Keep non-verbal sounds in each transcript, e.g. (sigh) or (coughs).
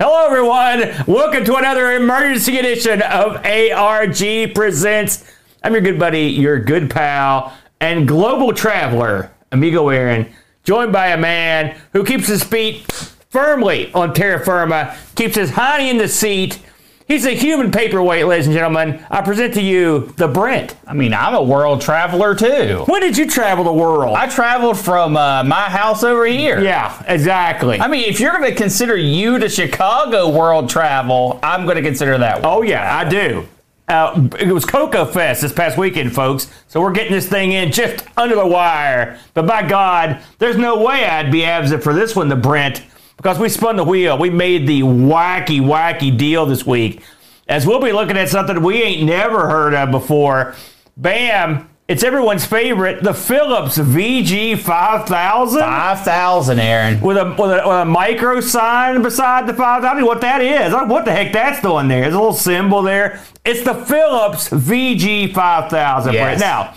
Hello, everyone. Welcome to another emergency edition of ARG Presents. I'm your good buddy, your good pal, and global traveler, Amigo Aaron, joined by a man who keeps his feet firmly on terra firma, keeps his honey in the seat. He's a human paperweight, ladies and gentlemen. I present to you the Brent. I mean, I'm a world traveler too. When did you travel the world? I traveled from uh, my house over here. yeah, exactly. I mean, if you're going to consider you to Chicago world travel, I'm going to consider that one. Oh yeah, I do. Uh, it was Cocoa Fest this past weekend, folks. So we're getting this thing in just under the wire. But by God, there's no way I'd be absent for this one, the Brent, because we spun the wheel. We made the wacky, wacky deal this week. As we'll be looking at something we ain't never heard of before. Bam! It's everyone's favorite, the Philips VG 5000 5,000, Aaron. with a, with a with a micro sign beside the five. I don't know what that is. I don't what the heck that's doing there. There's a little symbol there. It's the Philips VG 5000. Yes. Now,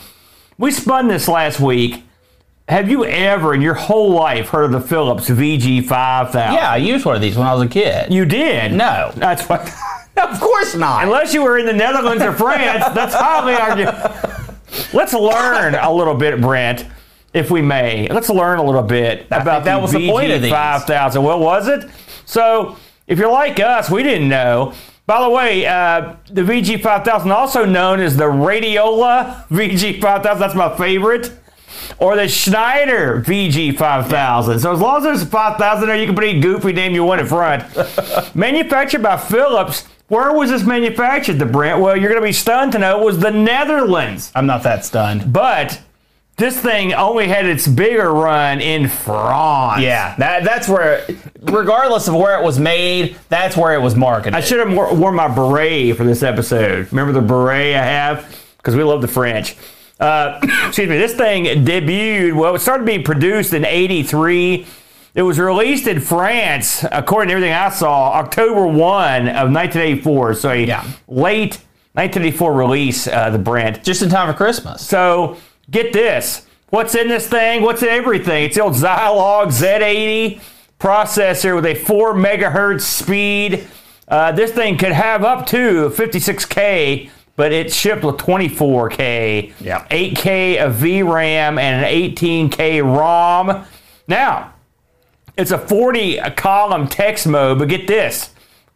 we spun this last week. Have you ever in your whole life heard of the Philips VG 5000? Yeah, I used one of these when I was a kid. You did? No. That's what. (laughs) of course not. Unless you were in the Netherlands or France, that's highly argued. Let's learn a little bit, Brent, if we may. Let's learn a little bit I about that was the point of these. 5000. What was it? So, if you're like us, we didn't know. By the way, uh, the VG 5000, also known as the Radiola VG 5000, that's my favorite, or the Schneider VG 5000. So, as long as there's a 5000 there, you can put any goofy name you want in front. (laughs) Manufactured by Philips. Where was this manufactured, the brand? Well, you're going to be stunned to know it was the Netherlands. I'm not that stunned. But this thing only had its bigger run in France. Yeah, that, that's where, regardless of where it was made, that's where it was marketed. I should have wor- worn my beret for this episode. Remember the beret I have? Because we love the French. Uh, (coughs) excuse me. This thing debuted, well, it started being produced in 83. It was released in France, according to everything I saw, October 1 of 1984. So a Yeah. late 1984 release, uh, the brand. Just in time for Christmas. So get this. What's in this thing? What's in everything? It's the old Zilog Z80 processor with a 4 megahertz speed. Uh, this thing could have up to 56K, but it shipped with 24K, Yeah. 8K of VRAM, and an 18K ROM. Now, it's a 40 column text mode, but get this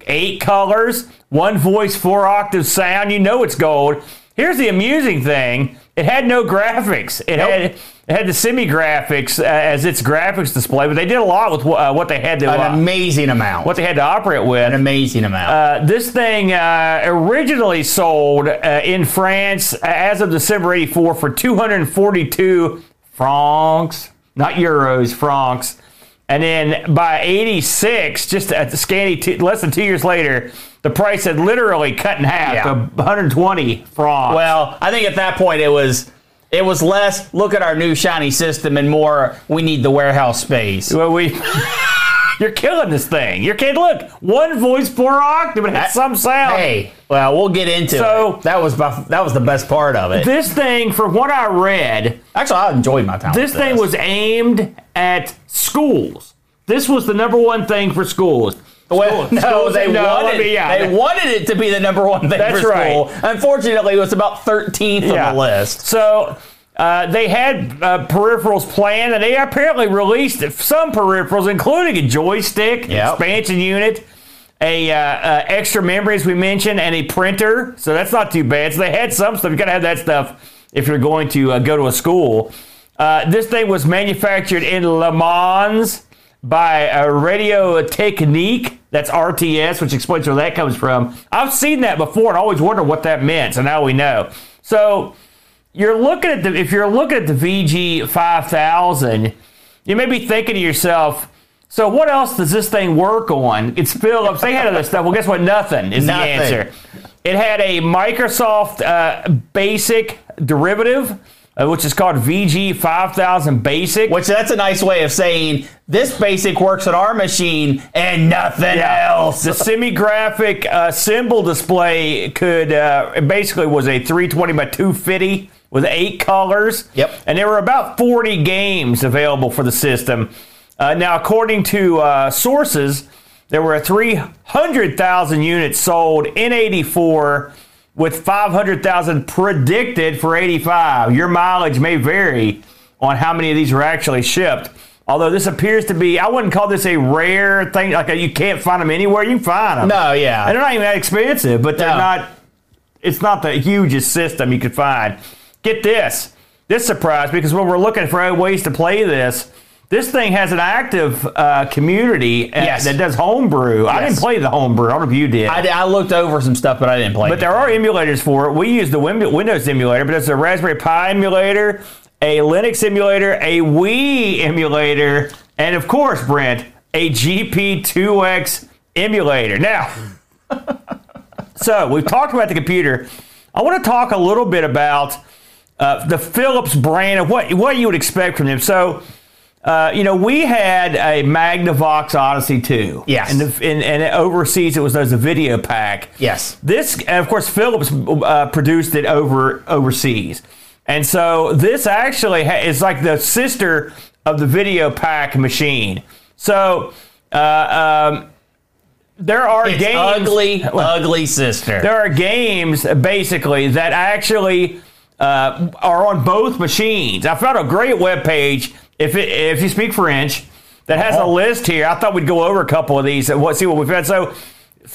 eight colors, one voice, four octave sound. You know it's gold. Here's the amusing thing it had no graphics. It, had, it had the semi graphics uh, as its graphics display, but they did a lot with uh, what they had to An uh, amazing amount. what they had to operate with. An amazing amount. Uh, this thing uh, originally sold uh, in France uh, as of December 84 for 242 francs, not euros, francs. And then by 86, just at the scanty, two, less than two years later, the price had literally cut in half Yeah. to 120 francs. Well, I think at that point it was it was less look at our new shiny system and more we need the warehouse space. Well, we. (laughs) You're killing this thing. You're kidding. Look, one voice, four octave, had some sound. Hey, well, we'll get into So- it. That was my, that was the best part of it. This thing, from what I read, Actually, I enjoyed my time. This thing was aimed at schools. This was the number one thing for schools. well, (laughs) Schools- no, they no, wanted I mean, yeah, they they- wanted it to be the number one thing That's for right. school. Unfortunately, it was about 13th Yeah. on the list. So uh, they had uh, peripherals planned, and they apparently released some peripherals, including a joystick, Yep. expansion unit, a uh, uh, extra memory, as we mentioned, and a printer. So that's not too bad. So they had some stuff. You got to have that stuff if you're going to uh, go to a school. Uh, this thing was manufactured in Le Mans by a Radio Technique. That's RTS, which explains where that comes from. I've seen that before and always wondered what that meant. So now we know. So you're looking at the if you're looking at the VG 5000, you may be thinking to yourself, so what else does this thing work on? It's Philips. They had other stuff. Well, guess what? Nothing is Nothing. the answer. It had a Microsoft uh, Basic derivative, uh, which is called VG 5000 Basic. Which that's a nice way of saying this basic works on our machine and nothing else. The semi-graphic uh, symbol display could uh, it basically was a 320 by 250 with eight colors. Yep. And there were about 40 games available for the system. Uh, now, according to uh, sources, there were 300,000 units sold in 84 with 500,000 predicted for 85. Your mileage may vary on how many of these were actually shipped. Although this appears to be, I wouldn't call this a rare thing. Like a, you can't find them anywhere. You can find them. No, yeah. And they're not even that expensive, but they're No. not. It's not the hugest system you could find. Get this. This surprised because when we're looking for ways to play this, this thing has an active uh, community uh, Yes. that does homebrew. I didn't play the homebrew. I don't know if you did. I, I looked over some stuff, but I didn't play. But there are emulators for it. We use the Windows emulator, but there's a Raspberry Pi emulator, a Linux emulator, a Wii emulator, and of course, Brent, a GP2X emulator. Now, (laughs) so we've talked about the computer. I want to talk a little bit about uh, the Philips brand of what what you would expect from them. So. Uh, you know, we had a Magnavox Odyssey 2. Yes. And, the, and, and overseas, it was those a Videopac. Yes. This, and of course, Philips uh, produced it over overseas, and so this actually ha- is like the sister of the Videopac machine. So uh, um, there are It's games. ugly, ugly sister. There are games basically that actually uh, are on both machines. I found a great web page. If it, if you speak French, that has a Oh. list here. I thought we'd go over a couple of these and what see what we've had. So,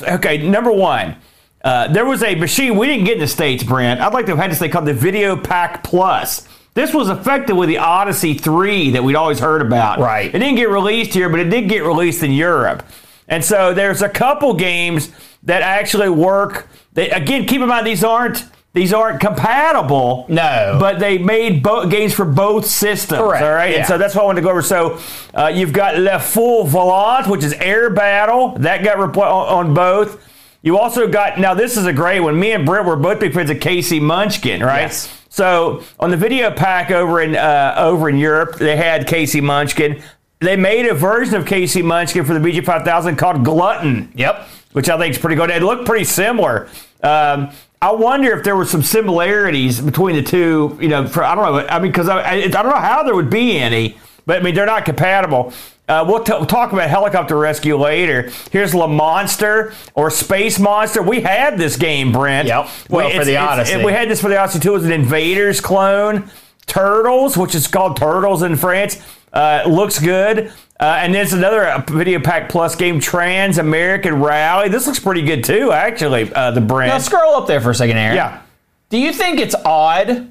okay, number one. Uh, there was a machine we didn't get in the states, Brent. I'd like to have had this thing called the Videopac Plus. This was effectively the Odyssey 3 that we'd always heard about. Right. It didn't get released here, but it did get released in Europe. And so there's a couple games that actually work. They, again, keep in mind these aren't these aren't compatible. No. but they made bo- games for both systems. Correct, All right, yeah. and so that's what I wanted to go over. So uh, you've got Le Full Volant, which is air battle that got repl- on, on both. You also got now. This is a great one. Me and Britt were both big fans of K.C. Munchkin, right? Yes. So on the Videopac over in uh, over in Europe, they had K.C. Munchkin. They made a version of K.C. Munchkin for the VG5000 called Glutton. Yep. Which I think is pretty good. It looked pretty similar. Um, I wonder if there were some similarities between the two. You know, for I don't know. I mean, because I, I, I don't know how there would be any. But I mean, they're not compatible. Uh, we'll, t- we'll talk about helicopter rescue later. Here's Le Monster or Space Monster. We had this game, Brent. Yep. Well, for the Odyssey. we had this for the Odyssey too. It was an Invaders clone. Turtles, which is called Turtles in France, uh, looks good. Uh, and there's another uh, Videopac Plus game, Trans American Rally. This looks pretty good too, actually. Uh, the brand. Now scroll up there for a second, Aaron. yeah. Do you think it's odd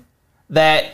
that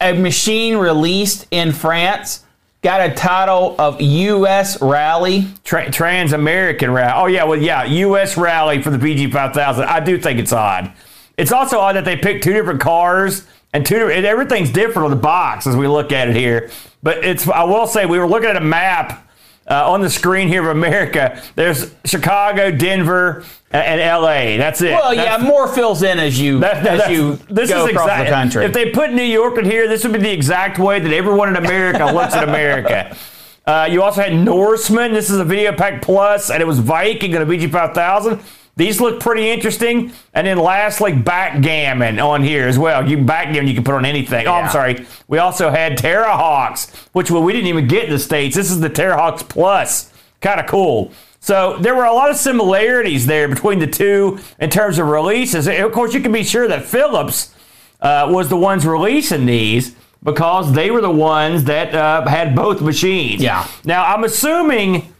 a machine released in France got a title of U.S. Rally? Tra- Trans American Rally. Oh yeah, well yeah, U.S. Rally for the VG 5000. I do think it's odd. It's also odd that they picked two different cars and two everything's different on the box as we look at it here. But it's I will say we were looking at a map uh, on the screen here of America. There's Chicago, Denver, and L.A. That's it. Well, yeah, more fills in as you that- that- as you this go is across exact, the country. If they put New York in here, this would be the exact way that everyone in America looks at America. Uh, you also had Norseman. This is a Videopac Plus, and it was Viking and a VG5000. These look pretty interesting. And then lastly, Backgammon on here as well. You Backgammon you can put on anything. Oh, I'm sorry. We also had Terrahawks, which well, we didn't even get in the States. This is the Terrahawks Plus. Kind of cool. So there were a lot of similarities there between the two in terms of releases. And of course, you can be sure that Philips uh, was the ones releasing these because they were the ones that uh, had both machines. Yeah. Now I'm assuming.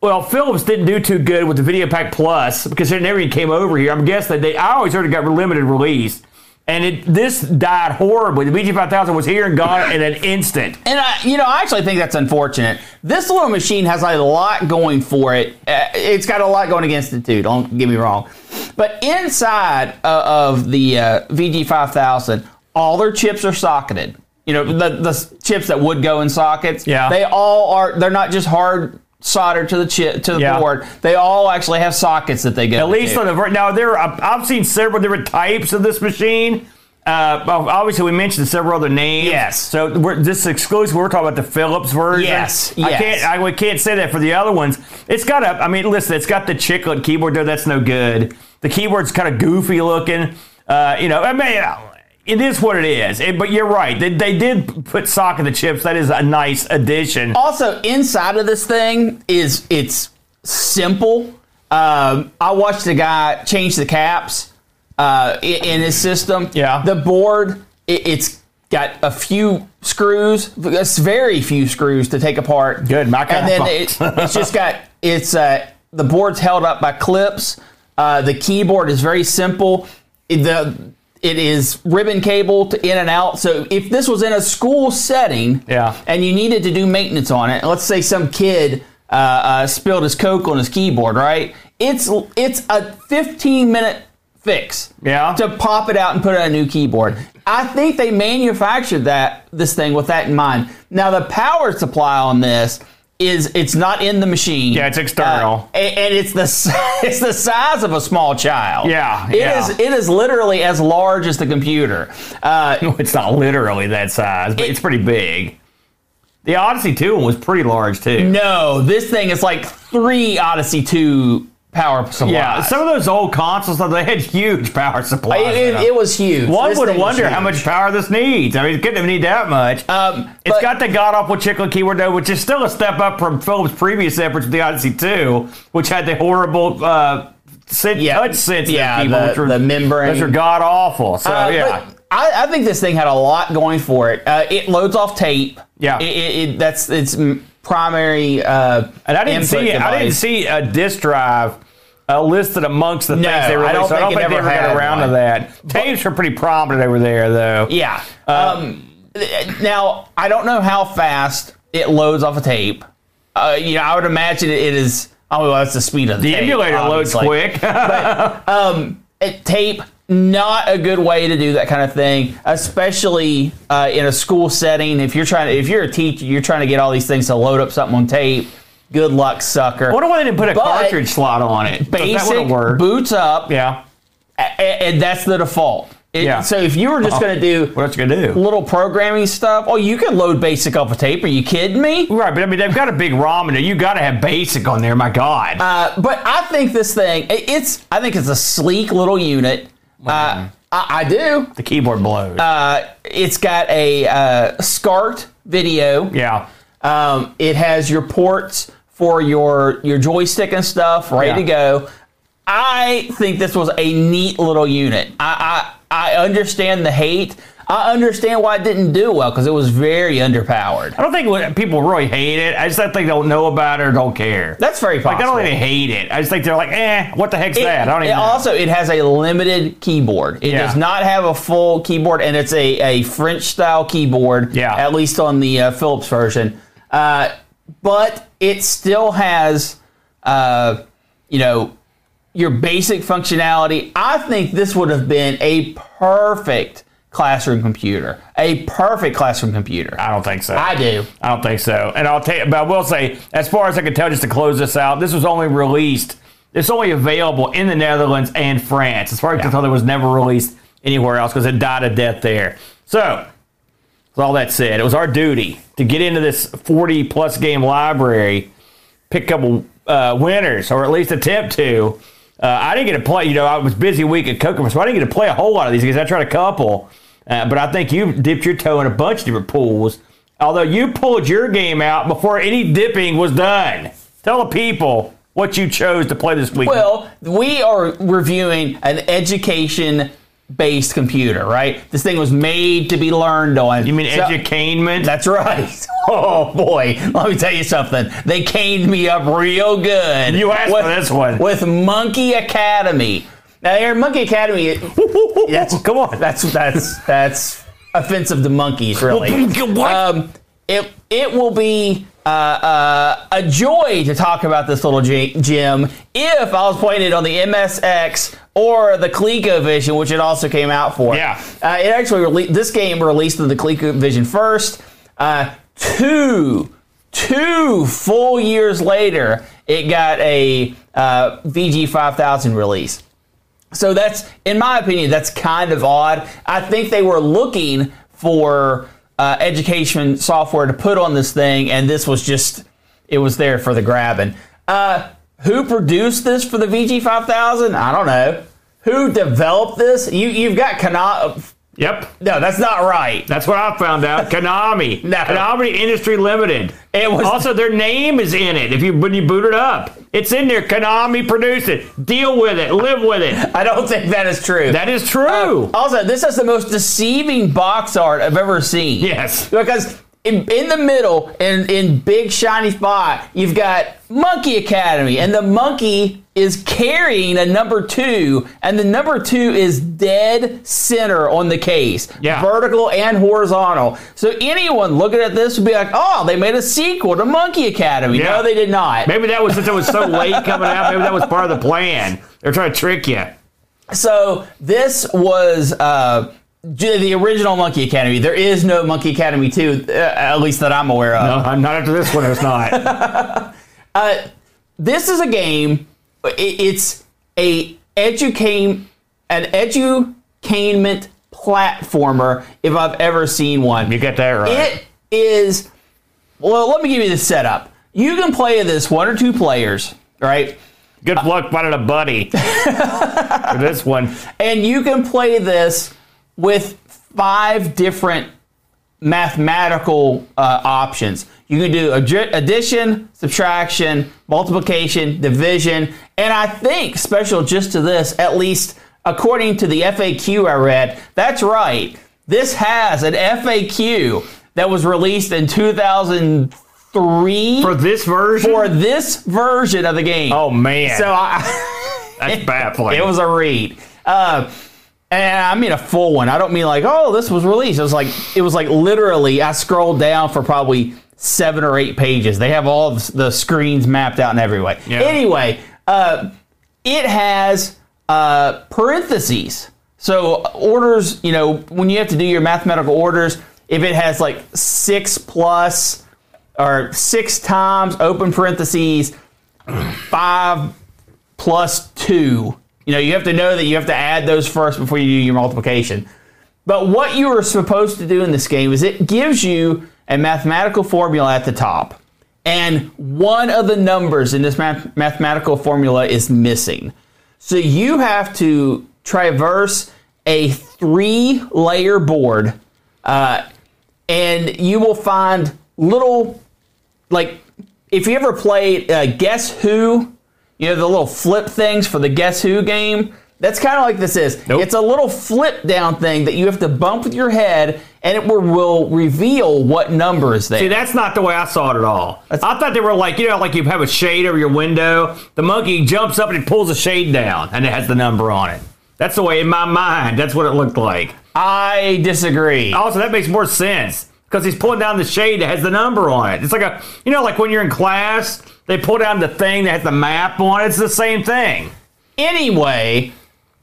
Well, Philips didn't do too good with the Videopac Plus because it never even came over here. I'm guessing that they. I always heard it got limited release, and it this died horribly. The VG5000 was here and gone in an instant. And I, you know, I actually think that's unfortunate. This little machine has a lot going for it. Uh, it's got a lot going against it too. Don't get me wrong. But inside uh, of the uh, VG5000, all their chips are socketed. You know, the the chips that would go in sockets. Yeah. They all are. They're not just hard soldered to the chip to the Yeah. board. They all actually have sockets that they get. At least on the now there. Are, I've seen several different types of this machine. Uh, obviously, we mentioned several other names. Yes. So we're, this is exclusive. We're talking about the Phillips version. Yes, I yes. can't. I we can't say that for the other ones. It's got a. I mean, listen. It's got the chiclet keyboard there. That's no good. The keyboard's kind of goofy looking. Uh, you know, I mean, it is what it is. It- but you're right. They, they did put sock in the chips. That is a nice addition. Also, inside of this thing is it's simple. Um, I watched a guy change the caps uh, in, in his system. Yeah. The board, it, it's got a few screws, it's very few screws to take apart. Good, my kind And then it, it's just got it's uh, the board's held up by clips. Uh, the keyboard is very simple. The it is ribbon cable to in and out. So if this was in a school setting, Yeah. and you needed to do maintenance on it, let's say some kid uh, uh, spilled his coke on his keyboard, right? It's it's a 15 minute fix. Yeah. To pop it out and put in a new keyboard. I think they manufactured that this thing with that in mind. Now the power supply on this is it's not in the machine. Yeah, it's external. Uh, and, and it's the (laughs) it's the size of a small child. Yeah, It yeah. is it is literally as large as the computer. Uh, (laughs) It's not literally that size, but it's pretty big. The Odyssey 2 one was pretty large too. no, this thing is like three Odyssey two power supplies. Yeah, some of those old consoles, they had huge power supplies. it, it, it was huge. One This would wonder how much power this needs. I mean, it couldn't even need that much. Um, it's but- got the god awful chiclet keyboard though, which is still a step up from Philip's previous efforts with the Odyssey 2, which had the horrible uh, sen- Yeah. touch sensitive Yeah, keyboard. the- were, the membrane. Those are god awful. So Uh, yeah, I, I think this thing had a lot going for it. Uh, it loads off tape. Yeah. It, that's its primary. Uh, and I didn't see I didn't see a disk drive. Uh, listed amongst the No, things they I released. don't so I don't think think they ever got around one. to that. Tapes are pretty prominent over there, though. Yeah. Uh, um, now I don't know how fast it loads off a tape. Uh, you know, I would imagine it is. Oh, well, that's the speed of the, The tape, emulator loads obviously. quick. It- (laughs) tape not a good way to do that kind of thing especially uh, in a school setting if you're trying to if you're a teacher you're trying to get all these things to load up something on tape good luck sucker I wonder why they didn't put a But cartridge slot on it. basic boots up Yeah. a- and that's the default It- Yeah. so if you were just going to do What you gonna do? little programming stuff oh you can load basic off a tape are you kidding me Right, but I mean, they've got a big ROM in there. You got to have basic on there. My God. Uh, but I think this thing, it- it's, I think it's a sleek little unit. Uh, I, I do. the keyboard blows. Uh, it's got a uh, SCART video. yeah. Um, it has your ports for your your joystick and stuff ready Yeah. to go. I think this was a neat little unit. I I, I understand the hate. I understand why it didn't do well because it was very underpowered. I don't think what- people really hate it. I just think they don't know about it or don't care. That's very like, possible. I don't think they hate it. I just think they're like, eh, what the heck's It- that? I don't it even know. also it has a limited keyboard. It Yeah. does not have a full keyboard, and it's a, a French style keyboard. Yeah. at least on the uh, Philips version. Uh, but it still has, uh, you know, your basic functionality. I think this would have been a perfect classroom computer. A perfect classroom computer. I don't think so. I do. I don't think so. And I'll tell you, but I will say, as far as I can tell, just to close this out, this was only released, it's only available in the Netherlands and France. As far as I can tell, it was never released anywhere else because it died a death there. So, with all that said, it was our duty to get into this 40 plus game library, pick a couple uh, winners, or at least attempt to. Uh, I didn't get to play, you know, I was busy week at Kokomo, so I didn't get to play a whole lot of these games. I tried a couple, uh, but I think you dipped your toe in a bunch of different pools. Although you pulled your game out before any dipping was done. Tell the people what you chose to play this week. Well, we are reviewing an education based computer, right? This thing was made to be learned on. you mean So- edutainment? That's right. (laughs) Oh boy, let me tell you something. They caned me up real good. You asked for this one. with Monkey Academy. Now, here, Monkey Academy. (laughs) That's Come on. That's that's that's offensive to monkeys, really. (laughs) What? Um, it it will be uh, uh, a joy to talk about this little gym if I was playing it on the MSX or the ColecoVision, which it also came out for. Yeah. uh, it actually rele- this game released in the ColecoVision first. Uh, two two full years later, it got a uh, VG five thousand release. So that's, in my opinion, that's kind of odd. I think they were looking for uh, education software to put on this thing, and this was just, it was there for the grabbing. Uh, who produced this for the VG5000? I don't know. Who developed this? You, you've got Konami. Yep. No, that's not right. That's what I found out. (laughs) Konami. No. Konami Industry Limited. It was Also, their name is in it. If you when you boot it up, it's in there. Konami produced it. Deal with it. Live with it. I don't think that is true. That is true. Uh, also, this is the most deceiving box art I've ever seen. yes. Because in, in the middle, in, in big shiny spot, you've got Monkey Academy, and the monkey is carrying a number two, and the number two is dead center on the case, Yeah. vertical and horizontal. So anyone looking at this would be like, "Oh, they made a sequel to Monkey Academy." Yeah. No, they did not. Maybe that was since it was so (laughs) late coming out. Maybe that was part of the plan. They're trying to trick you. So this was uh, the original Monkey Academy. There is no Monkey Academy two, uh, at least that I'm aware of. No, I'm not after this one. It's not. (laughs) this is a game. It's a educate an edutainment platformer. If I've ever seen one, You get that right. it is. Well, let me give you the setup. You can play this one or two players, right? Good luck finding a buddy for this one. (laughs) And you can play this with five different mathematical uh, options. You can do addition, subtraction, multiplication, division, and I think special just to this, at least according to the FAQ I read, that's right. This has an FAQ that was released in 2003 For this version? for this version of the game. oh, man. so I. That's baffling. (laughs) It was a read. Uh, and I mean a full one. I don't mean like, oh, this was released. It was like it was like literally. I scrolled down for probably seven or eight pages. They have all the the screens mapped out in every way. Yeah. Anyway, uh, it has uh, parentheses. So orders, you know, when you have to do your mathematical orders, if it has like six plus or six times open parentheses, five plus two. You know, you have to know that you have to add those first before you do your multiplication. But what you are supposed to do in this game is it gives you a mathematical formula at the top. And one of the numbers in this math- mathematical formula is missing. So you have to traverse a three layer board, uh, and you will find little, like, if you ever played uh, Guess Who, you know, the little flip things for the Guess Who game. That's kind of like this is. Nope. It's a little flip down thing that you have to bump with your head, and it will, will reveal what number is there. See, that's not the way I saw it at all. I thought they were like, you know, like you have a shade over your window. The monkey jumps up and he pulls the shade down, and it has the number on it. That's the way, in my mind, that's what it looked like. I disagree. Also, that makes more sense because he's pulling down the shade that has the number on it. It's like a, you know, like when you're in class, they pull down the thing that has the map on it. It's the same thing. Anyway,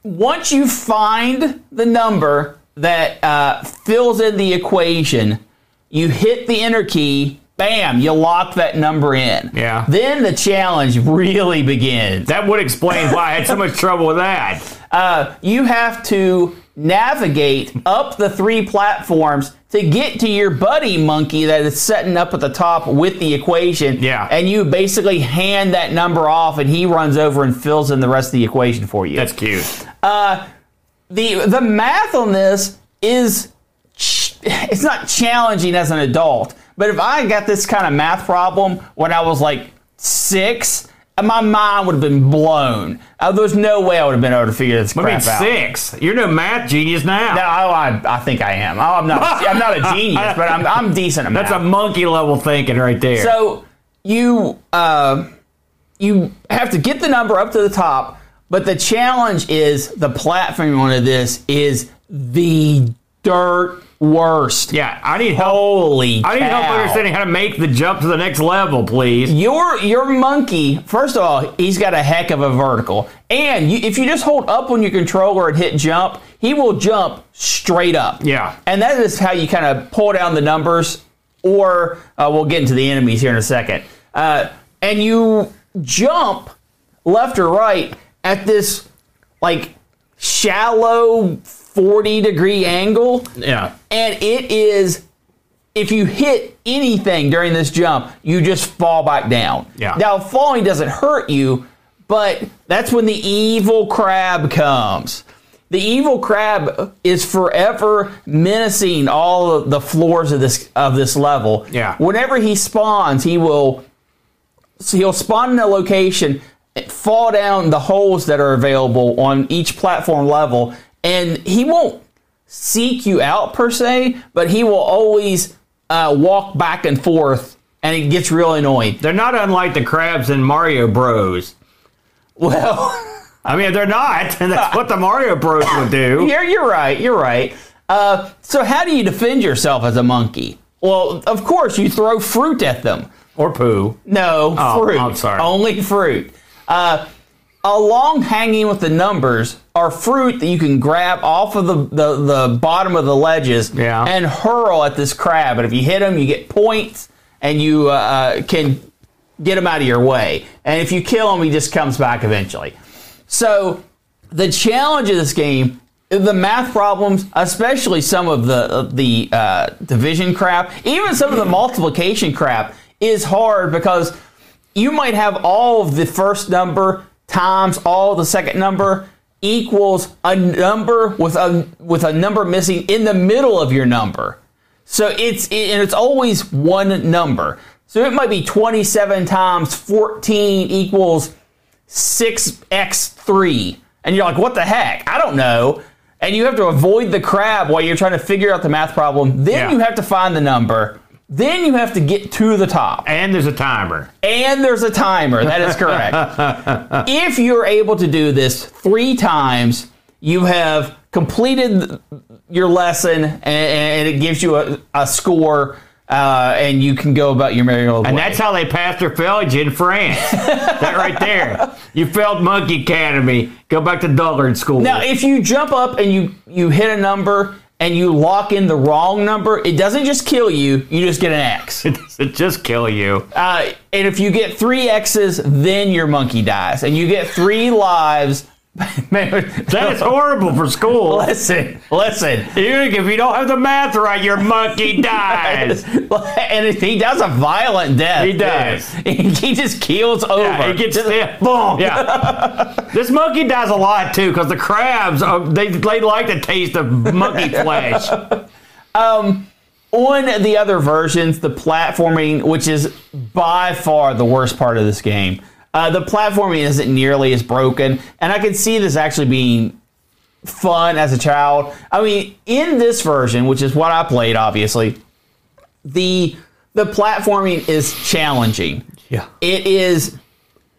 once you find the number that uh, fills in the equation, you hit the enter key. Bam! You lock that number in. Yeah. Then the challenge really begins. That would explain why I had so much trouble with that. uh, you have to navigate up the three platforms to get to your buddy monkey that is setting up at the top with the equation. Yeah. And you basically hand that number off, and he runs over and fills in the rest of the equation for you. That's cute. Uh, the the math on this is ch- it's not challenging as an adult. But if I got this kind of math problem when I was like six, my mind would have been blown. Uh, there's no way I would have been able to figure this I crap mean, out. six. You're no math genius now. No, I, I, I think I am. Oh, I'm not. I'm not a (laughs) genius, but I'm, I'm decent at math. That's a monkey level thinking right there. So you uh, you have to get the number up to the top, but the challenge is the platform on this is the dirt worst. yeah, I need help. Holy I need help understanding how to make the jump to the next level, please. Your your monkey, first of all, he's got a heck of a vertical, and you, if you just hold up on your controller and hit jump, he will jump straight up. Yeah. and that is how you kind of pull down the numbers. Or uh, we'll get into the enemies here in a second. Uh, and you jump left or right at this like shallow forty degree angle Yeah. and it is if you hit anything during this jump, you just fall back down. Yeah. Now falling doesn't hurt you, but that's when the evil crab comes. The evil crab is forever menacing all of the floors of this of this level. Yeah. Whenever he spawns, he will so he'll spawn in a location, fall down the holes that are available on each platform level, and he won't seek you out per se, but he will always uh, walk back and forth, and it gets real annoying. They're not unlike the crabs in Mario Bros. Well, I mean, they're not, and that's what the Mario Bros would do. (laughs) you're you're right. You're right. Uh, so how do you defend yourself as a monkey? Well, of course you throw fruit at them. Or poo. No, Oh, fruit. I'm sorry. Only fruit. Uh, along hanging with the numbers are fruit that you can grab off of the, the, the bottom of the ledges Yeah. and hurl at this crab. And if you hit him, you get points and you uh, can get him out of your way. And if you kill him, he just comes back eventually. So the challenge of this game, the math problems, especially some of the the uh, division crap, even some of the multiplication crap, is hard because you might have all of the first number times all the second number equals a number with a with a number missing in the middle of your number. So it's and it's always one number. So it might be 27 times 14 equals 6x3. And you're like, what the heck? I don't know. And you have to avoid the crab while you're trying to figure out the math problem. Then Yeah. you have to find the number. Then you have to get to the top. And there's a timer. And there's a timer. That is correct. (laughs) if you're able to do this three times, you have completed your lesson and, and it gives you a, a score. Uh, and you can go about your merry old And way. that's how they passed their failed you in France. (laughs) that right there. You failed Monkey Academy. Go back to Dullard School. Now, if you jump up and you you hit a number and you lock in the wrong number, it doesn't just kill you; you just get an X. (laughs) it doesn't just kill you. Uh, and if you get three X's, then your monkey dies, and you get three lives. (laughs) Man, That is horrible for school. (laughs) listen, listen. If you don't have the math right, your monkey (laughs) dies. and if he does a violent death. He does. He just keels over. Yeah, it gets hit. Boom. Yeah. this monkey dies a lot too because the crabs are, they they like the taste of monkey flesh. Um, on the other versions, the platforming, which is by far the worst part of this game, uh, the platforming isn't nearly as broken, and I can see this actually being fun as a child. I mean, in this version, which is what I played, obviously, the the platforming is challenging. Yeah. It is.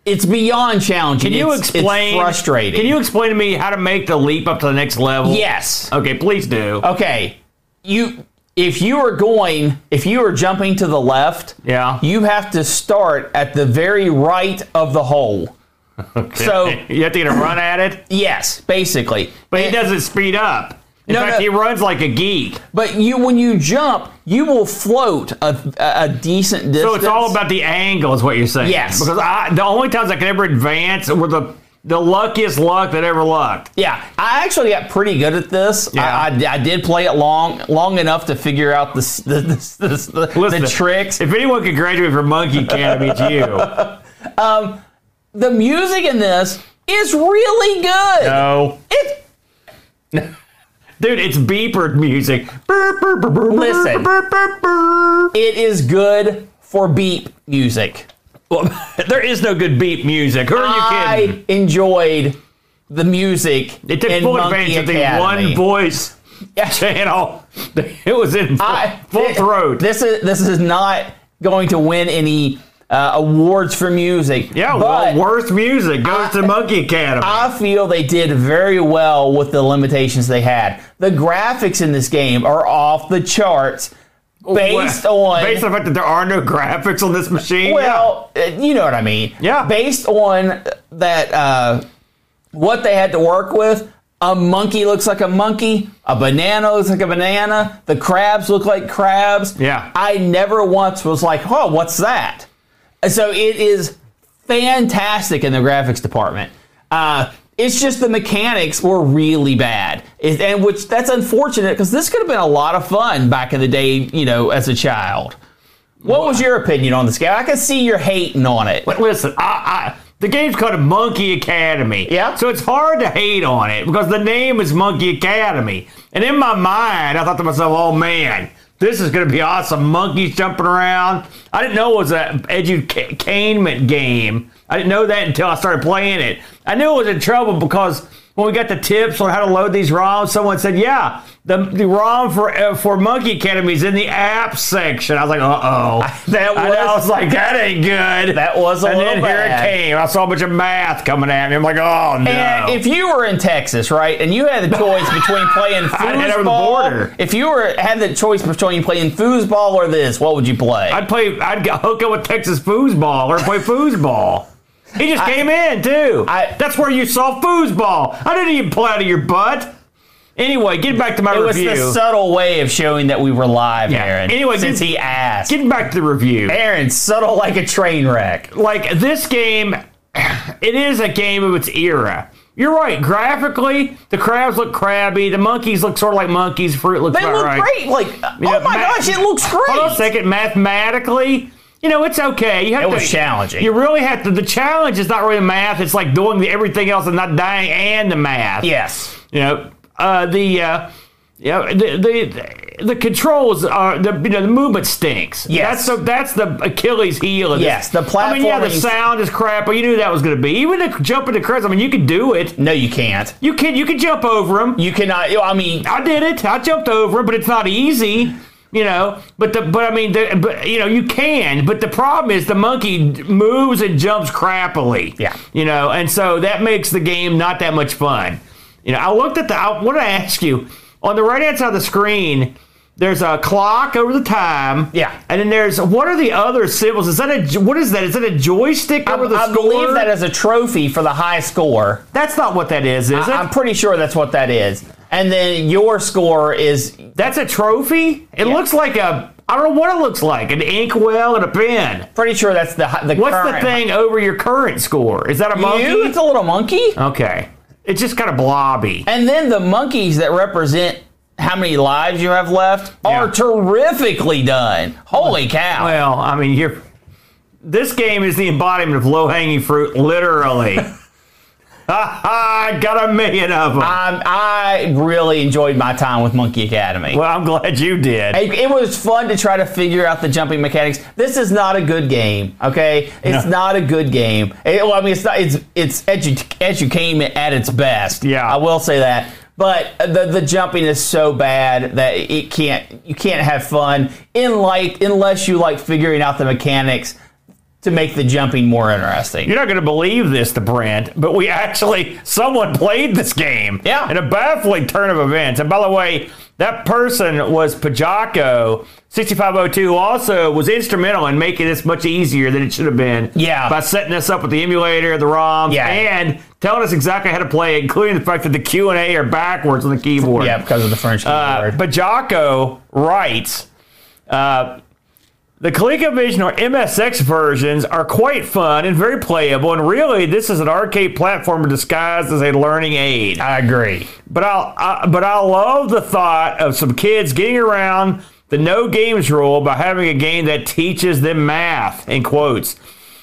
It's beyond challenging. Can you It's- explain? It's frustrating. Can you explain to me how to make the leap up to the next level? Yes. Okay, please do. Okay. You if you are going if you are jumping to the left, Yeah. you have to start at the very right of the hole. So (laughs) you have to get a run at it, yes, basically. but he doesn't speed up. In No, fact, no. he runs like a geek. But you when you jump, you will float a, a decent distance. So it's all about the angle, is what you're saying. Yes. Because I, the only times I could ever advance were the the luckiest luck that ever lucked. Yeah, I actually got pretty good at this. Yeah. I, I, I did play it long long enough to figure out the the, the, the, Listen, the tricks. If anyone could graduate from Monkey Academy, it's you. (laughs) Um, the music in this is really good. No. It, (laughs) Dude, it's beeper music. Listen. it is good for beep music. Well, (laughs) there is no good beep music. Who are you kidding? I enjoyed the music. It took in full Monkey advantage of the Academy. one voice Yeah. channel. (laughs) It was in full, I- full throat. This is this is not going to win any uh, awards for music. yeah, but well, worst music goes to Monkey Academy. I feel they did very well with the limitations they had. The graphics in this game are off the charts, based on based on the fact that there are no graphics on this machine. Well, uh, you know what I mean. Yeah. Based on that, uh, what they had to work with, a monkey looks like a monkey, a banana looks like a banana, the crabs look like crabs. Yeah. I never once was like, oh, what's that? So it is fantastic in the graphics department. Uh, it's just the mechanics were really bad, It- and which that's unfortunate because this could have been a lot of fun back in the day, you know, as a child. What was your opinion on this game? I can see you're hating on it. But listen, I, I The game's called Monkey Academy. Yeah. So it's hard to hate on it because the name is Monkey Academy. And in my mind, I thought to myself, oh man, this is going to be awesome. Monkeys jumping around. I didn't know it was an edutainment game. I didn't know that until I started playing it. I knew it was in trouble because when we got the tips on how to load these ROMs, someone said, "Yeah, the the ROM for uh, for Monkey Academy is in the app section." I was like, "Uh oh." (laughs) That was- I was like, "That ain't good." That was a and little then here it came. I saw a bunch of math coming at me. I'm like, "Oh no!" And if you were in Texas, right, and you had the choice between playing (laughs) I'd over the foosball, border. if you were had the choice between playing foosball or this, what would you play? I'd play. I'd hook up with Texas foosball or play foosball. He just came in too. I- That's where you saw foosball. I didn't even pull out of your butt. Anyway, get back to my it was review. the subtle way of showing that we were live, Yeah. Aaron. Anyway, since get- he asked, Getting back to the review. Aaron, subtle like a train wreck. like this game, it is a game of its era. You're right. Graphically, the crabs look crabby. The monkeys look sort of like monkeys. Fruit looks They look right. great. Like, oh my ma- gosh, it looks great. Hold on a second. Mathematically, you know, it's okay. You have It to, was challenging. You really have to. The challenge is not really math. It's like doing the, everything else and not dying and the math. Yes. You know, uh, the. Uh, yeah, the, the the controls are the you know the movement stinks. Yes. that's the that's the Achilles heel. Of Yes, this. the I mean, yeah, the sound is crap, but you knew that was going to be. Even the jumping the crest. I mean, you could do it. No, you can't. You can you can jump over them. You cannot. I mean, I did it. I jumped over it, but it's not easy. You know, but the but I mean, the, but you know, you can. But the problem is the monkey moves and jumps crappily. Yeah. You know, and so that makes the game not that much fun. You know, I looked at the. I want to ask you on the right hand side of the screen. There's a clock over the time. Yeah. And then there's what are the other symbols? Is that a what is that? Is that a joystick I, over the I score? believe that is a trophy for the high score. That's not what that is, is it? I'm pretty sure that's what that is. And then your score is That's a trophy. It Yeah. looks like a. I don't know what it looks like. An inkwell and a pen. pretty sure that's the hi- the What's current. the thing over your current score? Is that a monkey? You, it's a little monkey. Okay. It's just kind of blobby. And then the monkeys that represent how many lives you have left are Yeah. terrifically done. Holy cow. Well, I mean, you're. This game is the embodiment of low hanging fruit, literally. (laughs) Ha (laughs) ha! I got a million of them. I'm, um, I really enjoyed my time with Monkey Academy. well, I'm glad you did. It, it was fun to try to figure out the jumping mechanics. This is not a good game, okay? It's No. not a good game. It- well, I mean, it's not. It's it's edu- edutainment at its best. Yeah. I will say that. But the the jumping is so bad that it can't you can't have fun in like unless you like figuring out the mechanics to make the jumping more interesting. You're not going to believe this, the Brent, but we actually someone played this game. Yeah. In a baffling turn of events. And by the way, that person was Pajako 6502, who also was instrumental in making this much easier than it should have been. Yeah. By setting us up with the emulator, the ROM, Yeah. and telling us exactly how to play, it, including the fact that the Q and A are backwards on the keyboard. Yeah, because of the French Uh, keyboard. but Jocko writes, uh, the ColecoVision or MSX versions are quite fun and very playable, and really, this is an arcade platformer disguised as a learning aid. I agree. But I'll, I, but I love the thought of some kids getting around the no games rule by having a game that teaches them math. In quotes,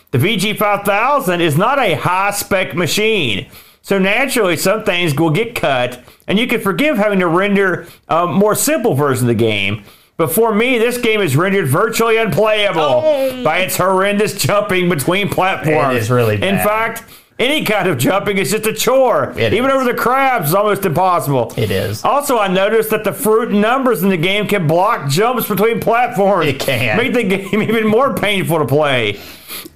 the VG5000 is not a high spec machine, so naturally some things will get cut, and you can forgive having to render a more simple version of the game. But for me, this game is rendered virtually unplayable oh, by its horrendous jumping between platforms. It is really bad. In fact, any kind of jumping is just a chore. It Even is. over the crabs is almost impossible. It is. Also, I noticed that the fruit and numbers in the game can block jumps between platforms. It can. Make the (laughs) game even more painful to play.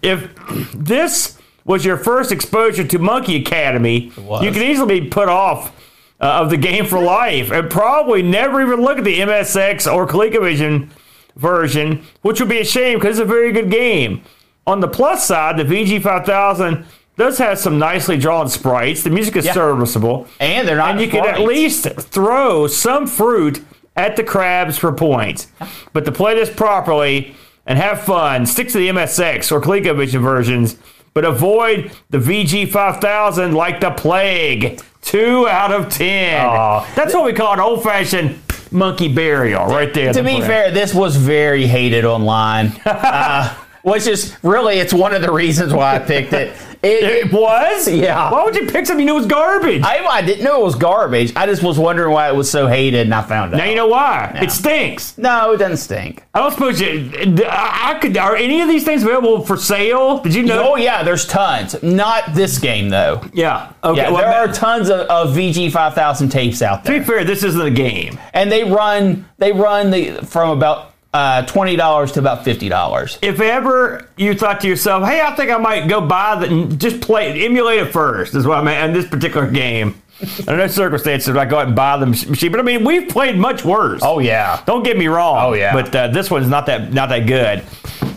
If this was your first exposure to Monkey Academy, you can easily be put off uh, of the game for life and probably never even look at the MSX or ColecoVision version, which would be a shame because it's a very good game. On the plus side, the VG5000 does have some nicely drawn sprites. The music is Yeah. serviceable. And they're not. And you can at least throw some fruit at the crabs for points. But to play this properly and have fun, stick to the MSX or ColecoVision versions, but avoid the VG5000 like the plague. Two out of ten. Aw. That's what we call an old-fashioned monkey burial, right there. to be fair, this was very hated online. (laughs) uh, which is really, it's one of the reasons why I picked it. It- It was? Yeah. Why would you pick something you knew was garbage? I, I didn't know it was garbage. I just was wondering why it was so hated, and I found out. now you know why. It stinks. No, it doesn't stink. I don't suppose you. I I could. Are any of these things available for sale? Did you know? Oh yeah, there's tons. Not this game though. Yeah. Okay. Yeah, well, there are tons of, of VG five thousand tapes out there. To be fair, this isn't a game. and they run they run the from about uh, twenty dollars to about fifty dollars. If ever you thought to yourself, "Hey, I think I might go buy the, just play, emulate it first," is what I mean. In this particular game, (laughs) under no circumstances would I go out and buy the machine. But I mean, we've played much worse. Oh yeah, Don't get me wrong. Oh, yeah. But uh, this one's not that not that good.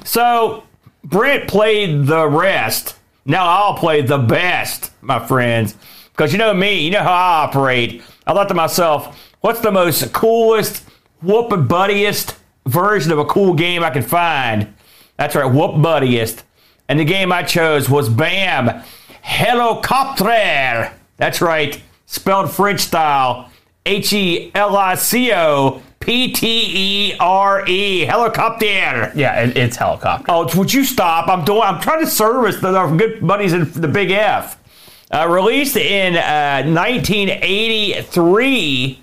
So Brent played the rest. Now I'll play the best, my friends. Because you know me, you know how I operate. I thought to myself, what's the most coolest, whooping buddiest version of a cool game I can find? That's right, whoop buddiest. And the game I chose was BAM Helicopter. That's right, spelled French style. H E L I C O P T E R E. Helicopter. yeah, it, it's helicopter. Oh, would you stop? I'm doing. I'm trying to service the, our good buddies in the Big F. Uh, released in uh, 1983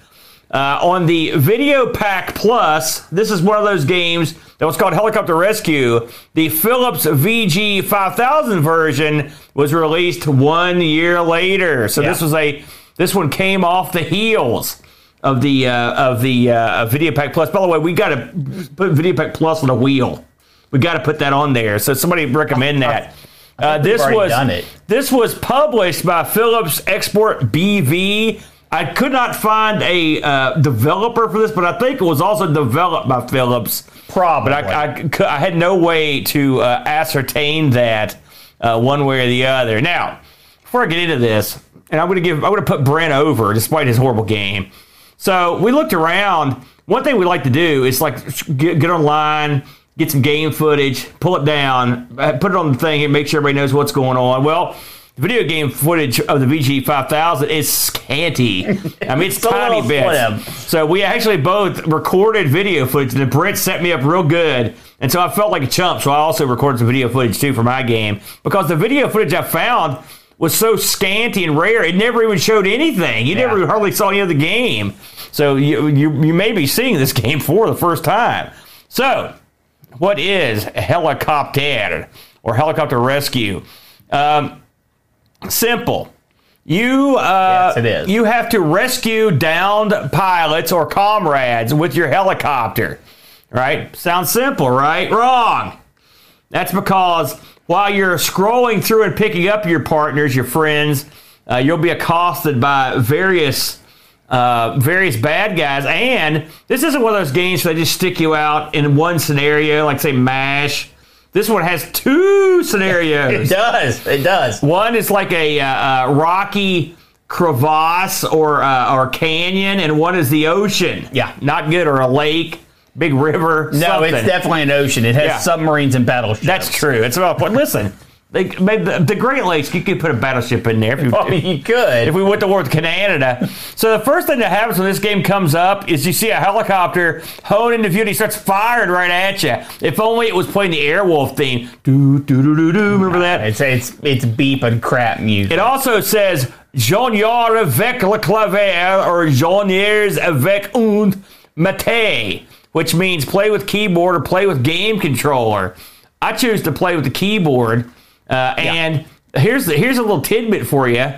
uh, on the Videopac Plus. This is one of those games that was called Helicopter Rescue. The Philips VG 5000 version was released one year later. So this was a. This one came off the heels of the uh, of the uh, Videopac Plus. By the way, we got to put Videopac Plus on the wheel. We got to put that on there. So somebody recommend that. Uh, this was done it. this was published by Philips Export BV. I could not find a uh, developer for this, but I think it was also developed by Philips. Probably. But I, I, I had no way to uh, ascertain that uh, one way or the other. Now, before I get into this, and I'm going to give, I'm going to put Brent over despite his horrible game. So we looked around. One thing we like to do is like get, get online, get some game footage, pull it down, uh, put it on the thing, and make sure everybody knows what's going on. Well, video game footage of the VG 5000 is scanty. I mean, it's, It's tiny bits. So we actually both recorded video footage, and Brent set me up real good. And so I felt like a chump. So I also recorded some video footage too for my game because the video footage I found was so scanty and rare. It never even showed anything. You Yeah. never hardly saw any of the game. So you, you you may be seeing this game for the first time. So what is helicopter or helicopter rescue? Um, simple. You uh, Yes, it is. you have to rescue downed pilots or comrades with your helicopter. Right? Sounds simple, right? Wrong. That's because while you're scrolling through and picking up your partners, your friends, uh, you'll be accosted by various uh, various bad guys. And this isn't one of those games where they just stick you out in one scenario, like say Mash. This one has two scenarios. It does. It does. One is like a uh, uh, rocky crevasse or uh, or canyon, and one is the ocean. Yeah. not good, or a lake, big river. No, something. it's definitely an ocean. It has Yeah. submarines and battleships. That's true. It's about point. Listen, they the, the Great Lakes. You could put a battleship in there if you. (laughs) Oh, I mean, you could. if we went to war with Canada. So the first thing that happens when this game comes up is you see a helicopter hone into view and he starts firing right at you. If only it was playing the Airwolf theme. Do do do do do. Remember that? It's it's it's beeping crap music. It also says Jonier avec le clavier or Joniers avec un mate, which means play with keyboard or play with game controller. I choose to play with the keyboard, uh, and here's the, here's a little tidbit for you.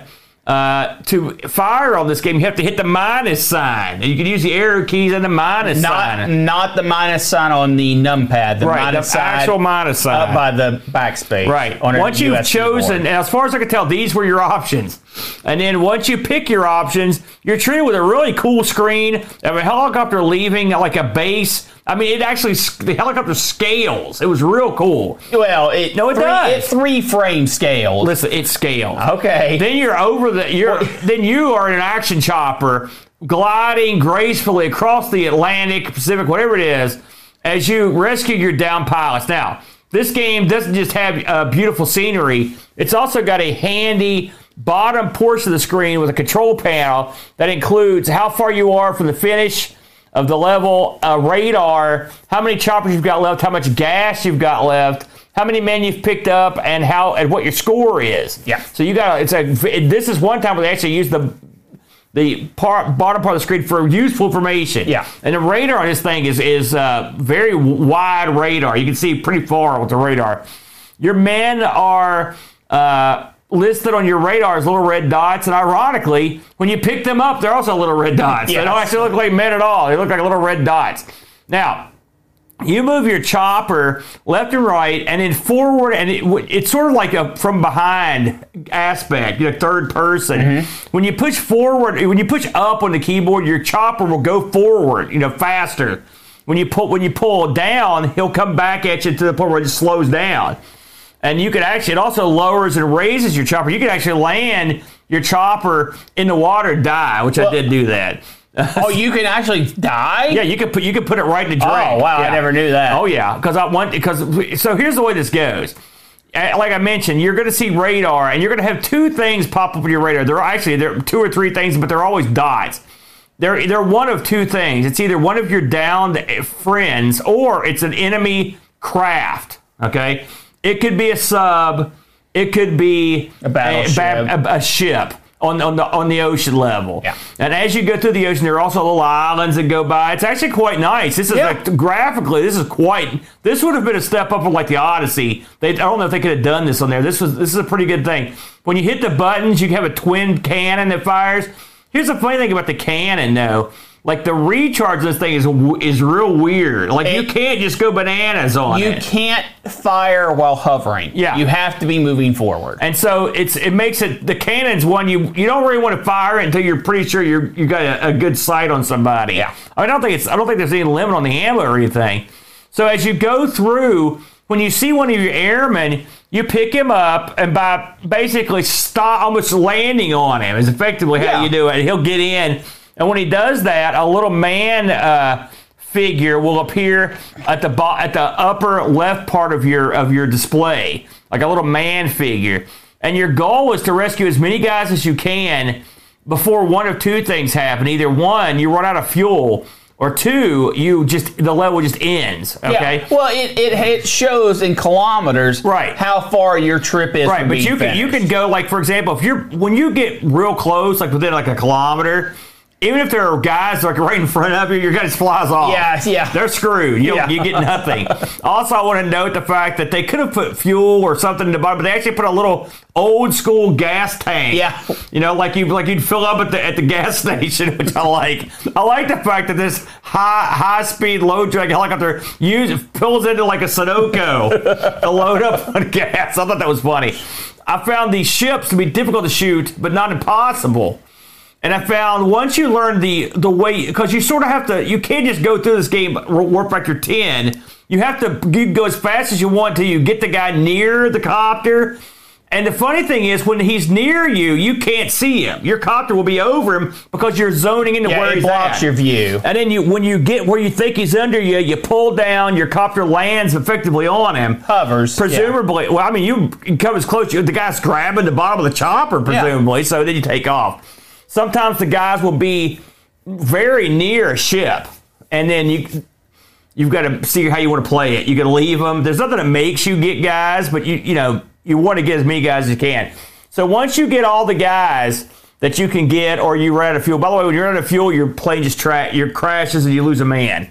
Uh, to fire on this game, you have to hit the minus sign. You can use the arrow keys and the minus not sign. not the minus sign on the numpad. The Right, minus the sign actual minus sign. up by the backspace. Right. on once you've USB chosen, board. as far as I can tell, these were your options. And then once you pick your options, you're treated with a really cool screen of a helicopter leaving like a base. I mean, it actually the helicopter scales. It was real cool. well, it No, it three, does. It three frame scaled. Listen, it scales. Okay. Then you're over the. You're (laughs) then you are in an action chopper gliding gracefully across the Atlantic, Pacific, whatever it is, as you rescue your down pilots. Now, this game doesn't just have uh, beautiful scenery; it's also got a handy bottom portion of the screen with a control panel that includes how far you are from the finish of the level, uh, radar, how many choppers you've got left, how much gas you've got left, how many men you've picked up, and how and what your score is. Yeah. So you got it's a this is one time where they actually use the the part, bottom part of the screen for useful information. Yeah. And the radar on this thing is is uh, very wide radar. You can see pretty far with the radar. Your men are uh, listed on your radar as little red dots, and ironically, when you pick them up, they're also little red dots. They don't actually look like men at all. They look like little red dots. Now, you move your chopper left and right and then forward and it, it's sort of like a from behind aspect you know third person mm-hmm. when you push forward when you push up on the keyboard your chopper will go forward you know faster when you pull when you pull down he'll come back at you to the point where it slows down and you could actually it also lowers and raises your chopper you could actually land your chopper in the water and die which i did do that (laughs) Oh, you can actually die? yeah, you could put you could put it right in the drink. Oh, wow, I never knew that. Oh yeah, because I want because so here's the way this goes. Uh, Like I mentioned, you're going to see radar, and you're going to have two things pop up on your radar. There are actually there are two or three things, but they're always dots. They're they're one of two things. It's either one of your downed friends or it's an enemy craft. Okay, it could be a sub. It could be A battleship. a, a, a ship on, on the on the ocean level. Yeah. And as you go through the ocean, there are also little islands that go by. It's actually quite nice. This is Yeah. like, graphically, this is quite. This would have been a step up from like the Odyssey. They, I don't know if they could have done this on there. This was this is a pretty good thing. When you hit the buttons, you have a twin cannon that fires. Here's the funny thing about the cannon, though. Like the recharge of this thing is is real weird. Like you can't just go bananas on You it. You can't fire while hovering. Yeah. You have to be moving forward. And so it's it makes it the cannon's one you you don't really want to fire until you're pretty sure you're you got a, a good sight on somebody. Yeah. I, mean, I don't think it's I don't think there's any limit on the ammo or anything. So as you go through, when you see one of your airmen, you pick him up and by basically stop almost landing on him is effectively how Yeah. you do it. He'll get in, and when he does that, a little man. Uh, figure will appear at the bo- at the upper left part of your of your display, like a little man figure. And your goal is to rescue as many guys as you can before one of two things happen. Either one, you run out of fuel, or two, you just the level just ends. Okay. Yeah. Well, it, it, it shows in kilometers Right. how far your trip is. Right, but you can you can go like for example, if you're when you get real close, like within like a kilometer, even if there are guys like right in front of you, your guy just flies off. Yeah, yeah. They're screwed. You, Yeah. you get nothing. (laughs) also, I want to note the fact that they could have put fuel or something in the bottom, but they actually put a little old school gas tank. Yeah. You know, like you like you'd fill up at the at the gas (laughs) station, which I like. I like the fact that this high high speed low drag helicopter use pulls into like a Sunoco to load up on gas. I thought that was funny. I found these ships to be difficult to shoot, but not impossible. And I found once you learn the the way, because you sort of have to, you can't just go through this game uh, warp factor ten. You have to you go as fast as you want till you get the guy near the copter. And the funny thing is, when he's near you, you can't see him. Your copter will be over him because you're zoning into Yeah, where it blocks at. your view. And then you, when you get where you think he's under you, you pull down. Your copter lands effectively on him. Hovers. yeah. Presumably, well, I mean, you come as close. The guy's grabbing the bottom of the chopper, presumably. So then you take off. Sometimes the guys will be very near a ship, and then you you've got to see how you want to play it. You can leave them. There's nothing that makes you get guys, but you you know you want to get as many guys as you can. So once you get all the guys that you can get, or you run out of fuel. By the way, when you're out of fuel, your plane just tra- your crashes and you lose a man.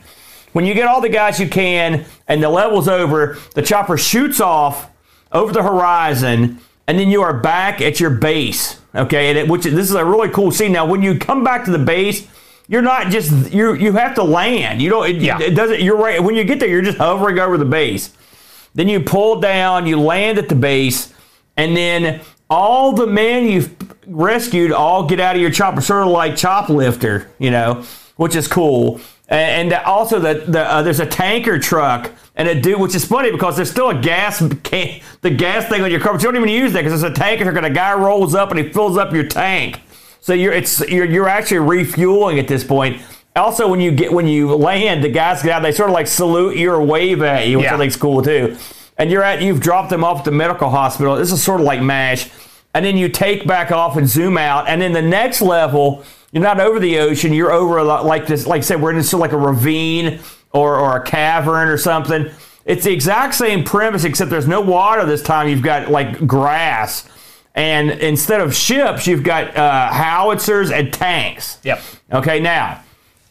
When you get all the guys you can and the level's over, the chopper shoots off over the horizon, and then you are back at your base. Okay, and it, which this is a really cool scene. Now, when you come back to the base, you're not just you you have to land. You don't. It, Yeah. it doesn't. You're right. When you get there, you're just hovering over the base. Then you pull down, you land at the base, and then all the men you've rescued all get out of your chopper, sort of like choplifter, you know, which is cool. And, and also, the, the uh, there's a tanker truck and a dude, which is funny because there's still a gas can, the gas thing on your car, but you don't even use that because it's a tanker truck and a guy rolls up and he fills up your tank. So you're it's you're, you're actually refueling at this point. Also, when you get when you land, the guys get out. They sort of like salute you or wave at you, which I Yeah. think's cool too. And you're at you've dropped them off at the medical hospital. This is sort of like Mash. And then you take back off and zoom out. And then the next level, you're not over the ocean. You're over a lot like this. Like I said, we're in sort of like a ravine or or a cavern or something. it's the exact same premise, except there's no water this time. You've got like grass. And instead of ships, you've got uh, howitzers and tanks. Yep. Okay, now,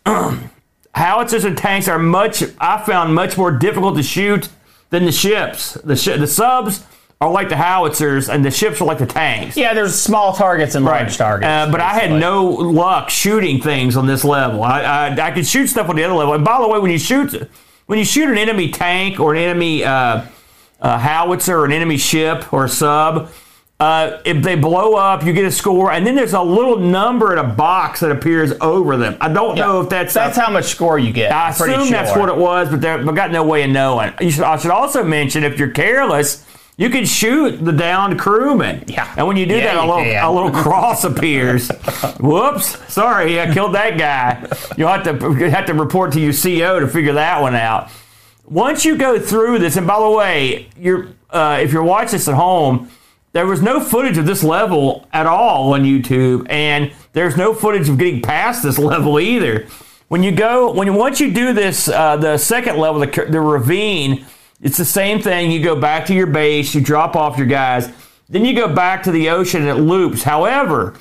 (clears throat) howitzers and tanks are much, I found, much more difficult to shoot than the ships. The, sh- the subs are like the howitzers, and the ships are like the tanks. Yeah, there's small targets and large targets. Uh, but I had no luck shooting things on this level. I, I I could shoot stuff on the other level. And by the way, when you shoot when you shoot an enemy tank or an enemy uh, uh, howitzer or an enemy ship or sub, uh, if they blow up, you get a score, and then there's a little number in a box that appears over them. I don't know if that's That's how much score you get. I assume that's what it was, but there, I got no way of knowing. You should, I should also mention if you're careless, you can shoot the downed crewman. Yeah. And when you do Yeah, that, a little, can. a little cross appears. (laughs) Whoops! Sorry, I killed that guy. You'll have to you have to report to your CO to figure that one out. Once you go through this, and by the way, you're uh, if you're watching this at home, there was no footage of this level at all on YouTube, and there's no footage of getting past this level either. When you go, when you, once you do this, uh, the second level, the, the ravine, it's the same thing. You go back to your base, you drop off your guys, then you go back to the ocean and it loops. However,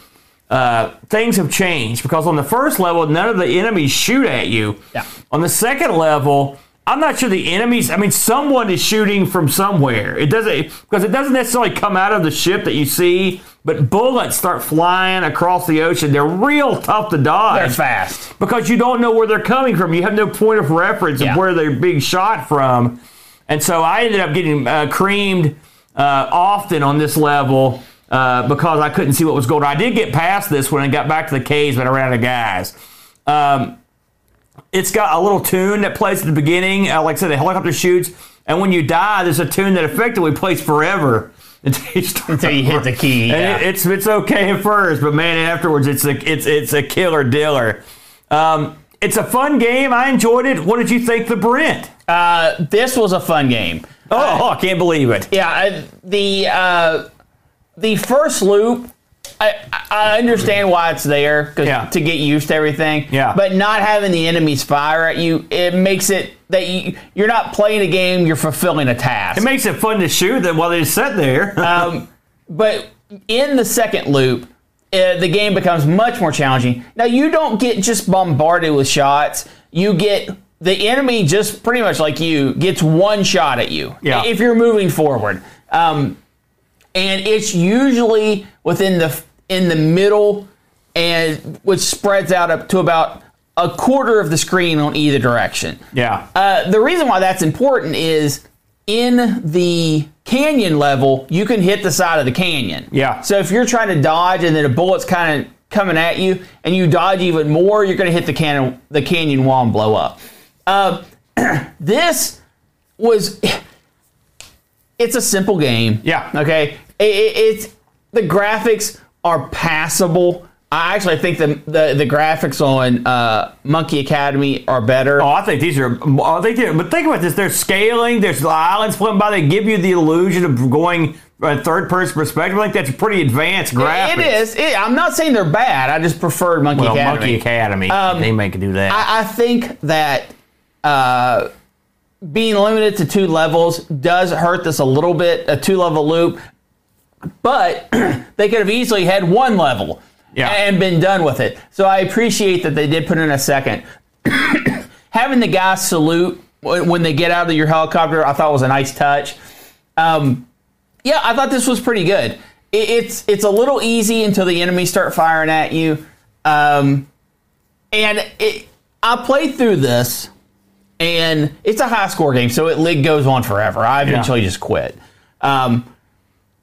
uh, things have changed because on the first level, none of the enemies shoot at you. Yeah. On the second level, I'm not sure the enemies. I mean, someone is shooting from somewhere. It doesn't because it doesn't necessarily come out of the ship that you see, but bullets start flying across the ocean. They're real tough to dodge They're fast. because you don't know where they're coming from. You have no point of reference Yeah. of where they're being shot from. And so I ended up getting uh, creamed uh, often on this level uh, because I couldn't see what was going on. I did get past this when I got back to the caves, but I ran out of guys. Um, it's got a little tune that plays at the beginning. Uh, like I said, the helicopter shoots, and when you die, there's a tune that effectively plays forever (laughs) until you, start Until you hit the key, And yeah. it, it's it's okay at first, but man, afterwards, it's a it's it's a killer diller. Um, it's a fun game. I enjoyed it. What did you think, the Brent? Uh, this was a fun game. Oh, I can't believe it. Yeah, I, the uh, the first loop. I, I understand why it's there Yeah. to get used to everything. Yeah. But not having the enemies fire at you, it makes it that you, you're not playing a game. You're fulfilling a task. It makes it fun to shoot them while they're sit there. (laughs) Um, but in the second loop, uh, the game becomes much more challenging. Now you don't get just bombarded with shots. You get the enemy just pretty much like you gets one shot at you Yeah. if you're moving forward. Um, and it's usually within the in the middle, and which spreads out up to about a quarter of the screen on either direction. yeah. Uh, the reason why that's important is in the canyon level, you can hit the side of the canyon. Yeah. So if you're trying to dodge and then a bullet's kind of coming at you, and you dodge even more, you're going to hit the canyon the canyon wall and blow up. Uh, (clears throat) this was (sighs) it's a simple game. Yeah. Okay. It, it, it's the graphics are passable. I actually think the the, the graphics on uh, Monkey Academy are better. Oh, I think these are. Oh, they do. But think about this: there's scaling. There's islands floating by. They give you the illusion of going uh, third person perspective. I think that's pretty advanced graphics. It is. It, I'm not saying they're bad. I just preferred Monkey Well, Academy. Monkey Academy. Um, they make it do that. I, I think that uh, being limited to two levels does hurt this a little bit, a two level loop. But (clears throat) they could have easily had one level Yeah. and been done with it. So I appreciate that they did put in a second. (coughs) Having the guys salute when they get out of your helicopter, I thought was a nice touch. Um, yeah, I thought this was pretty good. It, it's it's a little easy until the enemies start firing at you. Um, and it, I played through this, and it's a high score game, so it lig goes on forever. I eventually just quit. Um,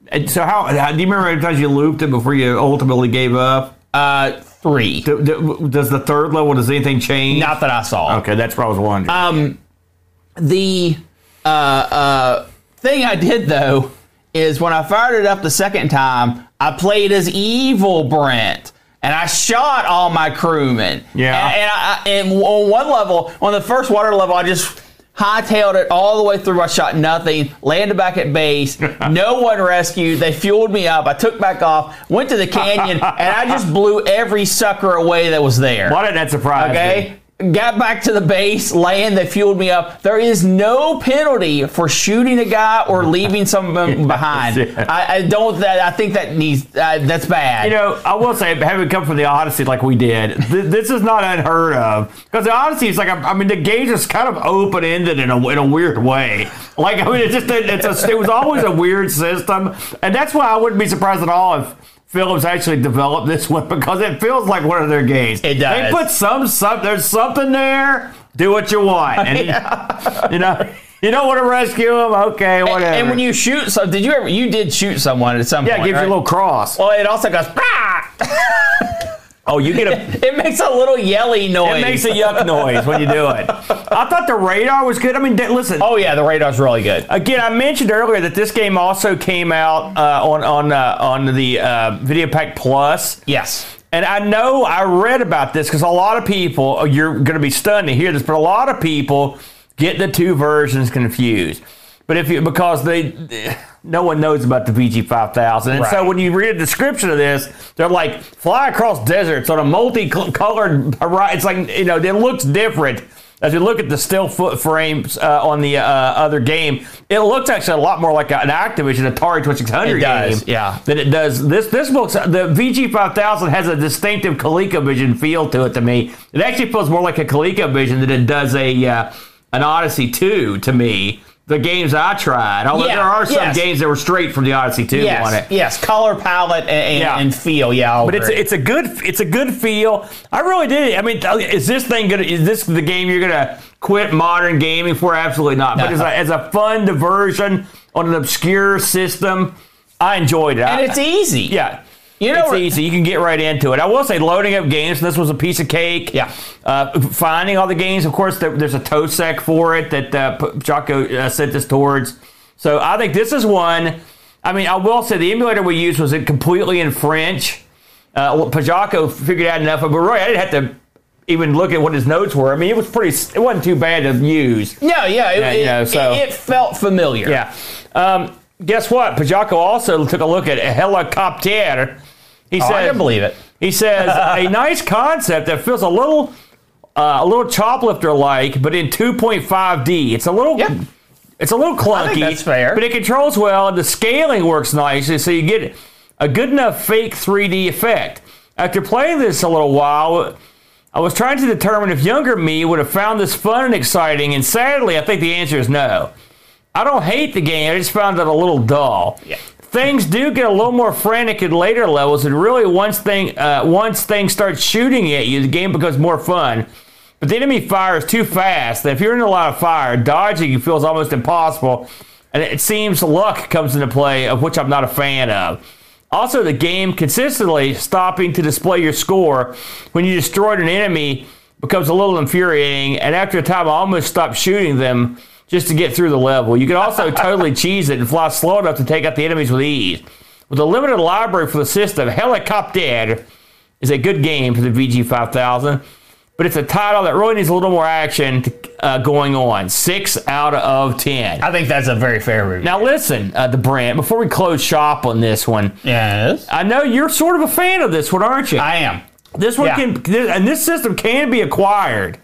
And so how, how do you remember every time you looped it before you ultimately gave up? uh, three, Do- do- Does the third level does anything change? not that I saw. Okay, that's what I was wondering. Um, the uh, uh, thing I did though is when I fired it up the second time, I played as evil Brent. And I shot all my crewmen. Yeah. And, and, I, and on one level, on the first water level, I just hightailed it all the way through. I shot nothing, landed back at base. (laughs) no one rescued. They fueled me up. I took back off, went to the canyon, and I just blew every sucker away that was there. Why did that surprise Okay. me? Got back to the base, land. They fueled me up. There is no penalty for shooting a guy or (laughs) leaving someone behind. Yeah. I, I don't. That I think that needs. Uh, that's bad. You know, I will say, having come from the Odyssey like we did, th- this is not unheard of. Because the Odyssey is like, a, I mean, the game is kind of open ended in a, in a weird way. Like, I mean, it's just, a, it's a, it was always a weird system. And that's why I wouldn't be surprised at all if Philips actually developed this (laughs) one because it feels like one of their games. It does. They put some, some there's something there. Do what you want. And, (laughs) you know, you don't want to rescue him. Okay, And- whatever. And when you shoot, so did you ever? You did shoot someone at some point? yeah, it gives right? you a little cross. Well, it also goes. (laughs) Oh, you get a. (laughs) It makes a little yelly noise. It makes a yuck noise when you do it. (laughs) I thought the radar was good. I mean, listen. Oh yeah, the radar's really good. Again, I mentioned earlier that this game also came out uh, on on uh, on the uh, Videopac Plus. Yes. And I know I read about this because a lot of people, oh, you're going to be stunned to hear this, but a lot of people get the two versions confused. But if you, because they, no one knows about the VG 5000. And so when you read a description of this, they're like, fly across deserts on a multicolored, horizon. it's like, you know, it looks different. As you look at the still foot frames uh, on the uh, other game, it looks actually a lot more like an Activision Atari 2600 It does, game yeah. than it does. This this looks the VG 5000 has a distinctive ColecoVision feel to it to me. It actually feels more like a ColecoVision than it does a uh, an Odyssey 2 to me. The games I tried, although Yeah, there are some yes. games that were straight from the Odyssey 2 Yes. on it. Yes. Color palette and, and, Yeah. and feel. Yeah. I'll But it's it's a good it's a good feel. I really did. I mean, is this thing gonna is this the game you're gonna quit modern gaming for? Absolutely not. But No. as a, (laughs) as a fun diversion on an obscure system, I enjoyed it. and I- it's easy. yeah. You know, it's easy. You can get right into it. I will say, loading up games. This was a piece of cake. Yeah. Uh, finding all the games. Of course, there, there's a TOSEC for it that uh, Jocko uh, sent us towards. So I think this is one. I mean, I will say the emulator we used was completely in French. Uh, Pajako figured out enough of it, but Roy, I didn't have to even look at what his notes were. I mean, it was pretty. It wasn't too bad to use. No, yeah. It, Yeah, it, you know, so- it, it felt familiar. Yeah. Um, guess what? Pajako also took a look at a helicopter. He Oh, I said, can believe it. He says a (laughs) nice concept that feels a little, uh, a little choplifter like, but in 2.5D. It's a little, Yeah. it's a little clunky. that's fair. But it controls well, and the scaling works nicely, so you get a good enough fake 3D effect. After playing this a little while, I was trying to determine if younger me would have found this fun and exciting, and sadly, I think the answer is no. I don't hate the game. I just found it a little dull. Yeah. Things do get a little more frantic at later levels, and really once thing uh, once things start shooting at you, the game becomes more fun. But the enemy fires too fast. If you're in a lot of fire, dodging feels almost impossible, and it seems luck comes into play, of which I'm not a fan of. Also, the game consistently stopping to display your score when you destroyed an enemy becomes a little infuriating, and after a time, I almost stopped shooting them just to get through the level. You can also (laughs) totally cheese it and fly slow enough to take out the enemies with ease. With a limited library for the system, Helicopter is a good game for the VG 5000, but it's a title that really needs a little more action uh, going on. Six out of ten. I think that's a very fair review. Now listen, uh, the Brent. Before we close shop on this one, yes. I know you're sort of a fan of this one, aren't you? I am. this one yeah. can, and this system can be acquired.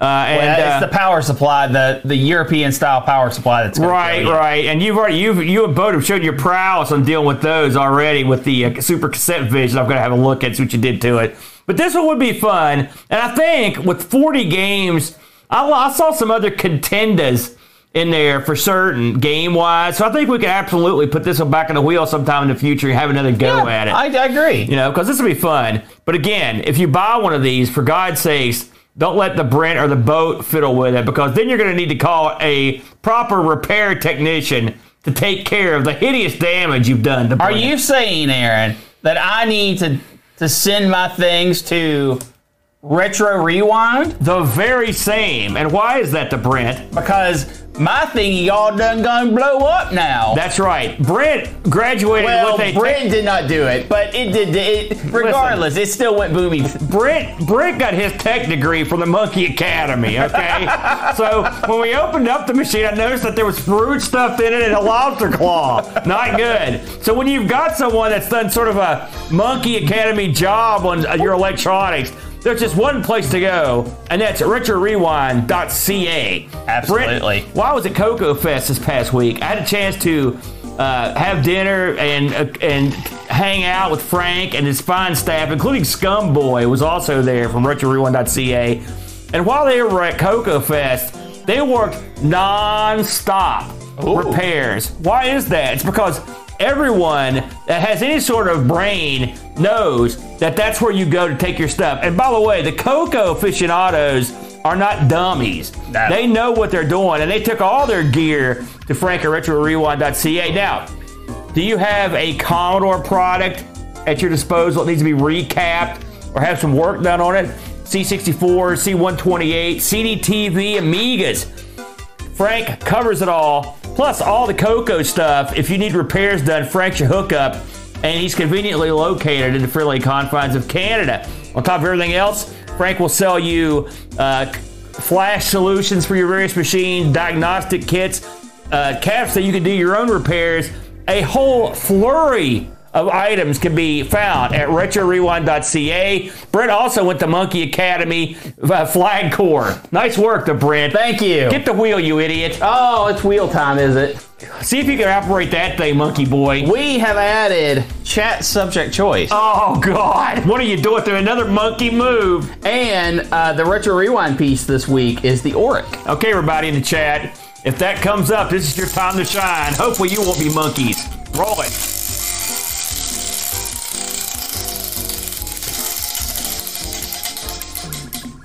Uh, and Well, it's uh, the power supply, the the European style power supply that's right, right, and you've already you've you and both have showed your prowess on dealing with those already with the uh, Super Cassette Vision. I'm going to have a look at what you did to it. But this one would be fun, and I think with 40 games, I, I saw some other contenders in there for certain game wise. So I think we could absolutely put this one back on the wheel sometime in the future and have another go Yeah, at it. I, I agree. you know, because this will be fun. But again, if you buy one of these, for God's sakes, don't let the Brent or the boat fiddle with it because then you're going to need to call a proper repair technician to take care of the hideous damage you've done to Are you saying, Aaron, that I need to to send my things to Retro Rewind the very same? And why is that the Brent? because my thing y'all done gonna blow up now? That's right. Brent graduated well, with a Brent did not do it, but it did. It regardless, it still went boomy. Brent Brent got his tech degree from the Monkey Academy. Okay, (laughs) so when we opened up the machine, I noticed that there was fruit stuffed in it and a lobster claw. Not good. So when you've got someone that's done sort of a Monkey Academy job on your electronics. There's just one place to go, and that's retrorewind.ca. Absolutely. Brent, why was it CoCo Fest this past week? I had a chance to uh, have dinner and uh, and hang out with Frank and his fine staff, including Scumboy was also there from retrorewind.ca. And while they were at CoCo Fest, they worked non-stop Ooh. repairs. Why is that? It's because everyone that has any sort of brain knows that that's where you go to take your stuff. And by the way, the Coco aficionados are not dummies. No. They know what they're doing, and they took all their gear to Frank at RetroRewind.ca. Now, do you have a Commodore product at your disposal that needs to be recapped or have some work done on it? C64, C128, CDTV, Amigas. Frank covers it all, plus all the Coco stuff. If you need repairs done, Frank's your hookup, and he's conveniently located in the friendly confines of Canada. On top of everything else, Frank will sell you uh, flash solutions for your various machines, diagnostic kits, uh, caps that you can do your own repairs. A whole flurry of items can be found at retrorewind.ca. Brent also went to Monkey Academy uh, Flag Corps. Nice work to Brent. Thank you. Get the wheel, you idiot. oh, it's wheel time, is it? See if you can operate that thing, monkey boy. We have added chat subject choice. Oh, God. What are you doing there? Another monkey move. And uh, the retro rewind piece this week is the Oric. Okay, everybody in the chat. If that comes up, this is your time to shine. Hopefully, you won't be monkeys. Roll it.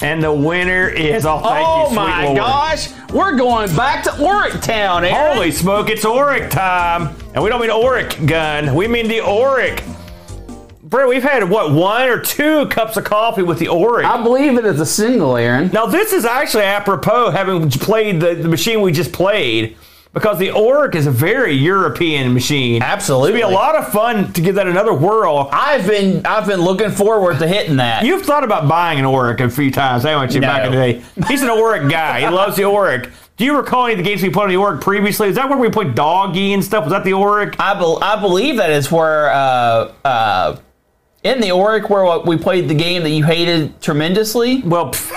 And the winner is, oh, thank you, Oh sweet my Lord. gosh, we're going back to Oric Town, Aaron. Holy smoke, it's Oric time. And we don't mean Oric gun, we mean the Oric. Brett, we've had, what, one or two cups of coffee with the Oric. I believe it is a single, Aaron. Now, this is actually apropos having played the, the machine we just played because the Oric is a very European machine. Absolutely. It'd be a lot of fun to give that another whirl. I've been I've been looking forward to hitting that. You've thought about buying an Oric a few times, haven't you, No. back in the day? He's an Oric guy. He loves the Oric. Do you recall any of the games we played on the Oric previously? Is that where we played Doggy and stuff? Was that the Oric? I, bel I believe that is where uh, uh, in the Oric where we played the game that you hated tremendously. Well, pff,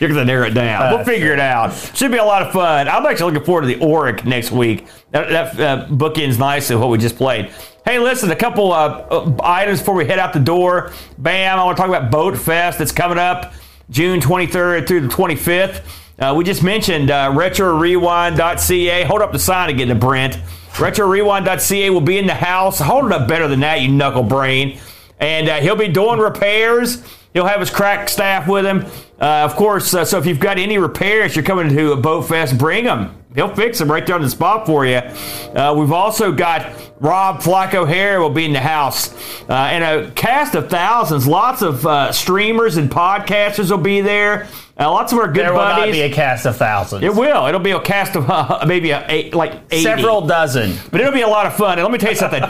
you're going to narrow it down. we'll figure it out. Should be a lot of fun. I'm actually looking forward to the Oric next week. That, that uh, bookends nicely what we just played. Hey, listen, a couple uh, uh, items before we head out the door. Bam, I want to talk about Boat Fest that's coming up June 23rd through the 25th. Uh, we just mentioned uh, retrorewind.ca. Hold up the sign again to Brent. Retrorewind.ca will be in the house. Hold it up better than that, you knuckle brain. And uh, he'll be doing repairs. He'll have his crack staff with him. Uh, of course, uh, so if you've got any repairs, you're coming to a boat fest, bring them. He'll fix them right there on the spot for you. Uh, we've also got Rob Flack O'Hara will be in the house. Uh, and a cast of thousands. Lots of uh, streamers and podcasters will be there. Uh, lots of our good There will buddies. not be a cast of thousands. it will. It'll be a cast of (laughs) uh, maybe a, eight, like 80. Several dozen. But it'll be a lot of fun. And let me tell you something.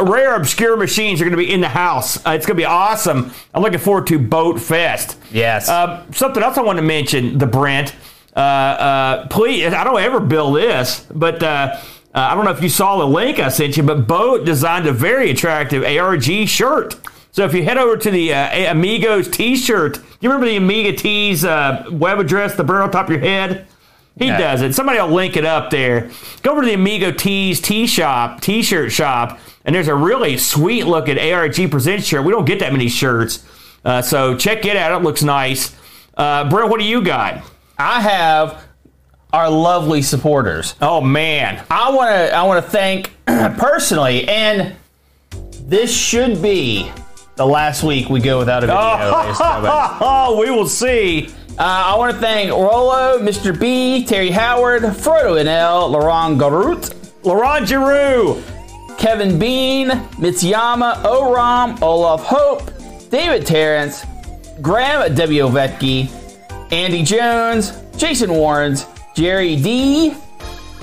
(laughs) Rare, obscure machines are going to be in the house. Uh, it's going to be awesome. I'm looking forward to Boat Fest. Yes. Um, something else I want to mention, the Brent. Uh, uh, please, I don't ever bill this, but uh, uh, I don't know if you saw the link I sent you, but Boat designed a very attractive ARG shirt. So if you head over to the uh, Amigos T-shirt, you remember the Amiga T's uh, web address, the bird on top of your head? He Yeah. does it. Somebody will link it up there. Go over to the Amigo Tees T shop, T-shirt shop, and there's a really sweet looking ARG Presents shirt. We don't get that many shirts, uh, so check it out. It looks nice. Uh, Brent, what do you got? I have our lovely supporters. Oh man, I want to I want to thank (clears throat) personally, and this should be the last week we go without a video. oh, (laughs) we will see. Uh, I want to thank Rolo, Mr. B, Terry Howard, Frodo NL, Laurent Garut, Laurent Giroux, Kevin Bean, Mitsuyama, Oram, Olaf Hope, David Terrence, Graham W. Ovetke, Andy Jones, Jason Warrens, Jerry D,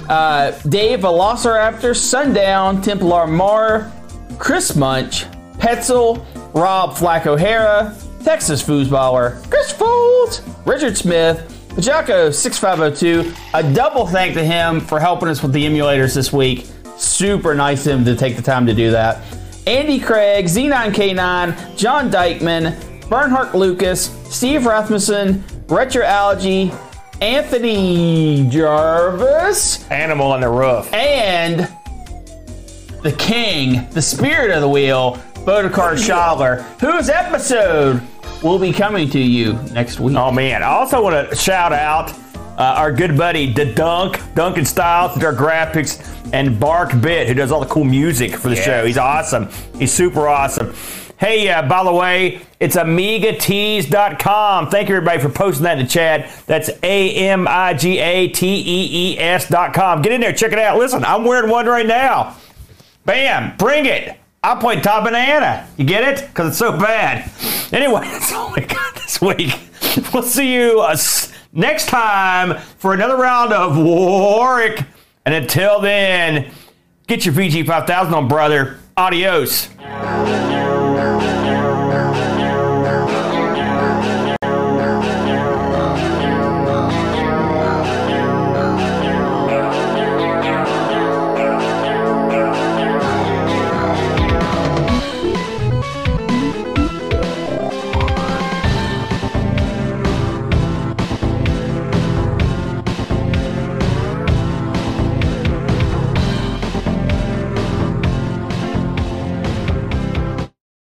uh, Dave Velociraptor, Sundown, Templar Mar, Chris Munch, Petzel, Rob Flack O'Hara, Texas Foosballer, Chris Folds, Richard Smith, Pajako6502. A double thank to him for helping us with the emulators this week. Super nice of him to take the time to do that. Andy Craig, Z9K9, John Dykeman, Bernhardt Lucas, Steve Rasmussen, Retroalgy, Anthony Jarvis, Animal on the roof. and the king, the spirit of the wheel, Bodekar Schaller, whose episode will be coming to you next week. Oh man! I also want to shout out uh, our good buddy, the Dunk, Duncan Styles, our graphics, and Bark Bit, who does all the cool music for the show. He's awesome. He's super awesome. Hey, uh, by the way, it's amigatees.com. Thank you, everybody, for posting that in the chat. That's A M I G A T E E S.com. Get in there, check it out. Listen, I'm wearing one right now. Bam, bring it. I'll play Top Banana. You get it? Because it's so bad. Anyway, (laughs) that's all we got this week. We'll see you uh, next time for another round of Oric. And until then, get your VG5000 on, brother. Adios.